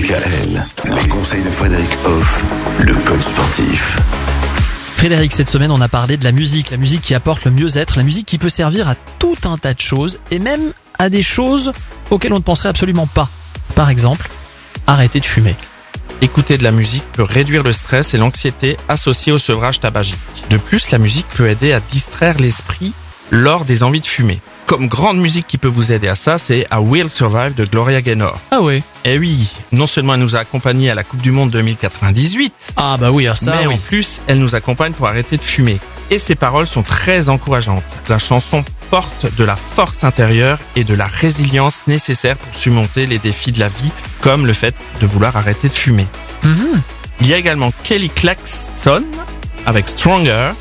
DKL, les conseils de Frédéric Hoff, le code sportif. Frédéric, cette semaine, on a parlé de la musique, la musique qui apporte le mieux-être, la musique qui peut servir à tout un tas de choses et même à des choses auxquelles on ne penserait absolument pas. Par exemple, arrêter de fumer. Écouter de la musique peut réduire le stress et l'anxiété associés au sevrage tabagique. De plus, la musique peut aider à distraire l'esprit lors des envies de fumer. Comme grande musique qui peut vous aider à ça, c'est A Will Survive de Gloria Gaynor. Ah ouais Eh oui, non seulement elle nous a accompagnés à la Coupe du Monde 2098, Ah bah oui, ah, ça mais oui. en plus, elle nous accompagne pour arrêter de fumer. Et ses paroles sont très encourageantes. La chanson porte de la force intérieure et de la résilience nécessaire pour surmonter les défis de la vie, comme le fait de vouloir arrêter de fumer. Mhm. Il y a également Kelly Clarkson avec Stronger.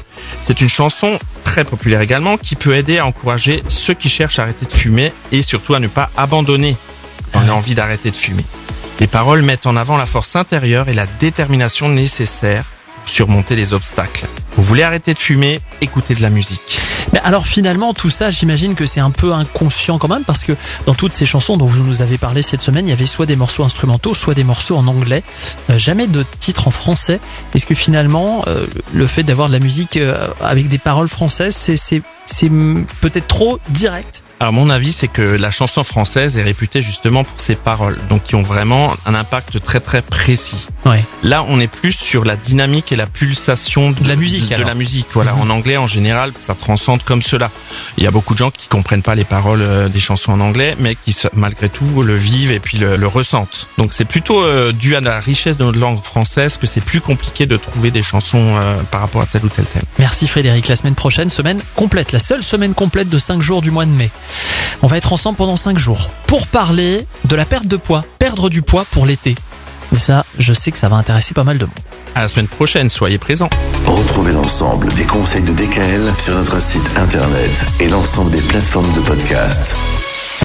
C'est une chanson très populaire également qui peut aider à encourager ceux qui cherchent à arrêter de fumer et surtout à ne pas abandonner dans l'envie d'arrêter de fumer. Les paroles mettent en avant la force intérieure et la détermination nécessaire pour surmonter les obstacles. Vous voulez arrêter de fumer Écoutez de la musique. Mais alors finalement, tout ça, j'imagine que c'est un peu inconscient quand même, parce que dans toutes ces chansons dont vous nous avez parlé cette semaine, il y avait soit des morceaux instrumentaux, soit des morceaux en anglais, Euh, jamais de titres en français. Est-ce que finalement, euh, le fait d'avoir de la musique euh, avec des paroles françaises, c'est peut-être trop direct Alors mon avis, c'est que la chanson française est réputée justement pour ses paroles, donc qui ont vraiment un impact très très précis. Ouais. Là, on est plus sur la dynamique et la pulsation de, De la musique, De, la musique, voilà. Mhm. En anglais, en général, ça transcende comme cela. Il y a beaucoup de gens qui comprennent pas les paroles euh, des chansons en anglais, mais qui malgré tout le vivent et puis le, le ressentent. Donc c'est plutôt euh, dû à la richesse de notre langue française que c'est plus compliqué de trouver des chansons euh, par rapport à tel ou tel thème. Merci Frédéric. La semaine prochaine, semaine complète, la seule semaine complète de 5 jours du mois de mai. On va être ensemble pendant 5 jours pour parler de la perte de poids, perdre du poids pour l'été. Et ça, je sais que ça va intéresser pas mal de monde. À la semaine prochaine, soyez présents. Retrouvez l'ensemble des conseils de DKL sur notre site internet et l'ensemble des plateformes de podcast.